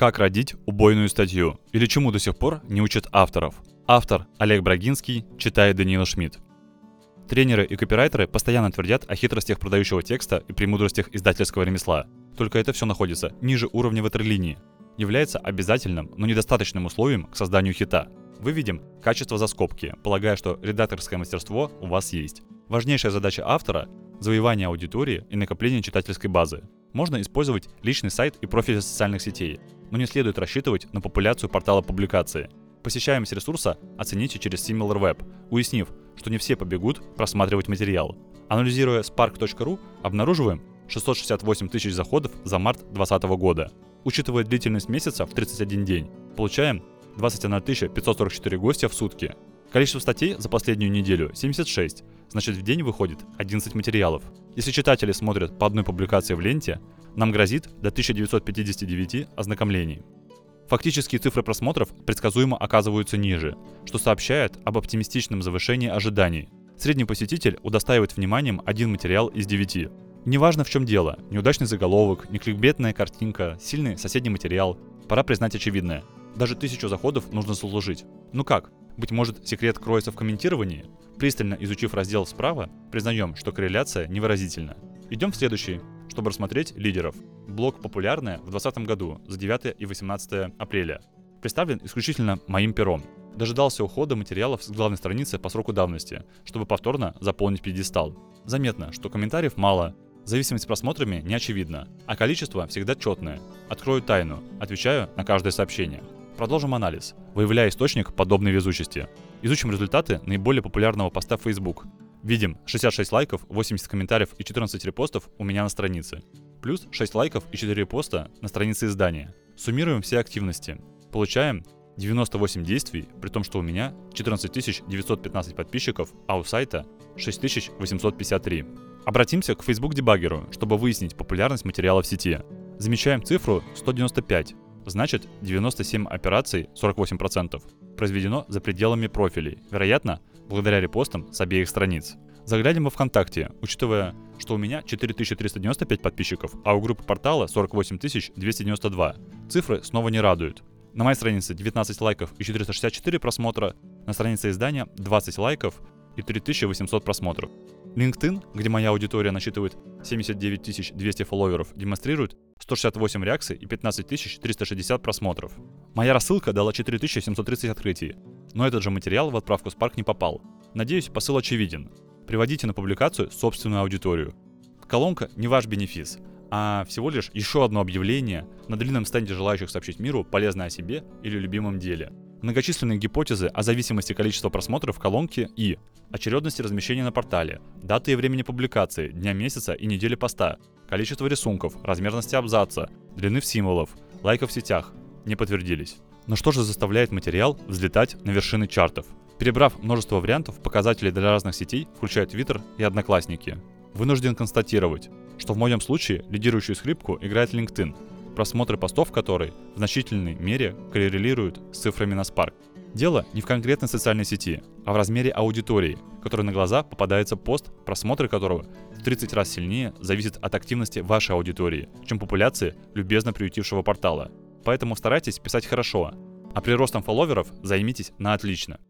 Как родить убойную статью? Или чему до сих пор не учат авторов? Автор Олег Брагинский читает Даниила Шмидт. Тренеры и копирайтеры постоянно твердят о хитростях продающего текста и премудростях издательского ремесла. Только это все находится ниже уровня ватерлинии. Является обязательным, но недостаточным условием к созданию хита. Выведем качество за скобки, полагая, что редакторское мастерство у вас есть. Важнейшая задача автора – завоевание аудитории и накопление читательской базы. Можно использовать личный сайт и профили социальных сетей, но не следует рассчитывать на популяцию портала публикации. Посещаемость ресурса оцените через SimilarWeb, уяснив, что не все побегут просматривать материал. Анализируя spark.ru, обнаруживаем 668 тысяч заходов за март 2020 года. Учитывая длительность месяца в 31 день, получаем 21 544 гостя в сутки. Количество статей за последнюю неделю 76, значит в день выходит 11 материалов. Если читатели смотрят по одной публикации в ленте, нам грозит до 1959 ознакомлений. Фактические цифры просмотров предсказуемо оказываются ниже, что сообщает об оптимистичном завышении ожиданий. Средний посетитель удостаивает вниманием один материал из девяти. Неважно в чем дело, неудачный заголовок, не кликбетная картинка, сильный соседний материал, пора признать очевидное. Даже тысячу заходов нужно заслужить. Ну как? Быть может, секрет кроется в комментировании? Пристально изучив раздел справа, признаем, что корреляция невыразительна. Идем в следующий, чтобы рассмотреть лидеров. Блог «Популярное» в 2020 году за 9 и 18 апреля. Представлен исключительно моим пером. Дожидался ухода материалов с главной страницы по сроку давности, чтобы повторно заполнить пьедестал. Заметно, что комментариев мало, зависимость с просмотрами не очевидна, а количество всегда четное. Открою тайну, отвечаю на каждое сообщение. Продолжим анализ, выявляя источник подобной везучести. Изучим результаты наиболее популярного поста в Facebook. Видим 66 лайков, 80 комментариев и 14 репостов у меня на странице. Плюс 6 лайков и 4 репоста на странице издания. Суммируем все активности. Получаем 98 действий, при том, что у меня 14 915 подписчиков, а у сайта 6853. Обратимся к Facebook дебаггеру, чтобы выяснить популярность материала в сети. Замечаем цифру 195, Значит, 97 операций, 48%, произведено за пределами профилей, вероятно, благодаря репостам с обеих страниц. Заглянем во ВКонтакте, учитывая, что у меня 4395 подписчиков, а у группы портала 48292. Цифры снова не радуют. На моей странице 19 лайков и 464 просмотра, на странице издания 20 лайков и 3800 просмотров. LinkedIn, где моя аудитория насчитывает 79 200 фолловеров, демонстрирует 168 реакций и 15 360 просмотров. Моя рассылка дала 4730 открытий, но этот же материал в отправку Spark не попал. Надеюсь, посыл очевиден. Приводите на публикацию собственную аудиторию. Колонка не ваш бенефис, а всего лишь еще одно объявление на длинном стенде желающих сообщить миру полезное о себе или любимом деле. Многочисленные гипотезы о зависимости количества просмотров в колонке и очередности размещения на портале, даты и времени публикации, дня месяца и недели поста, количество рисунков, размерности абзаца, длины символов, лайков в сетях не подтвердились. Но что же заставляет материал взлетать на вершины чартов? Перебрав множество вариантов показателей для разных сетей, включая Twitter и Одноклассники, вынужден констатировать, что в моем случае лидирующую скрипку играет LinkedIn, просмотры постов которой в значительной мере коррелируют с цифрами на Spark. Дело не в конкретной социальной сети, а в размере аудитории, которой на глаза попадается пост, просмотры которого в 30 раз сильнее зависит от активности вашей аудитории, чем популяции любезно приютившего портала. Поэтому старайтесь писать хорошо, а при ростом фолловеров займитесь на отлично.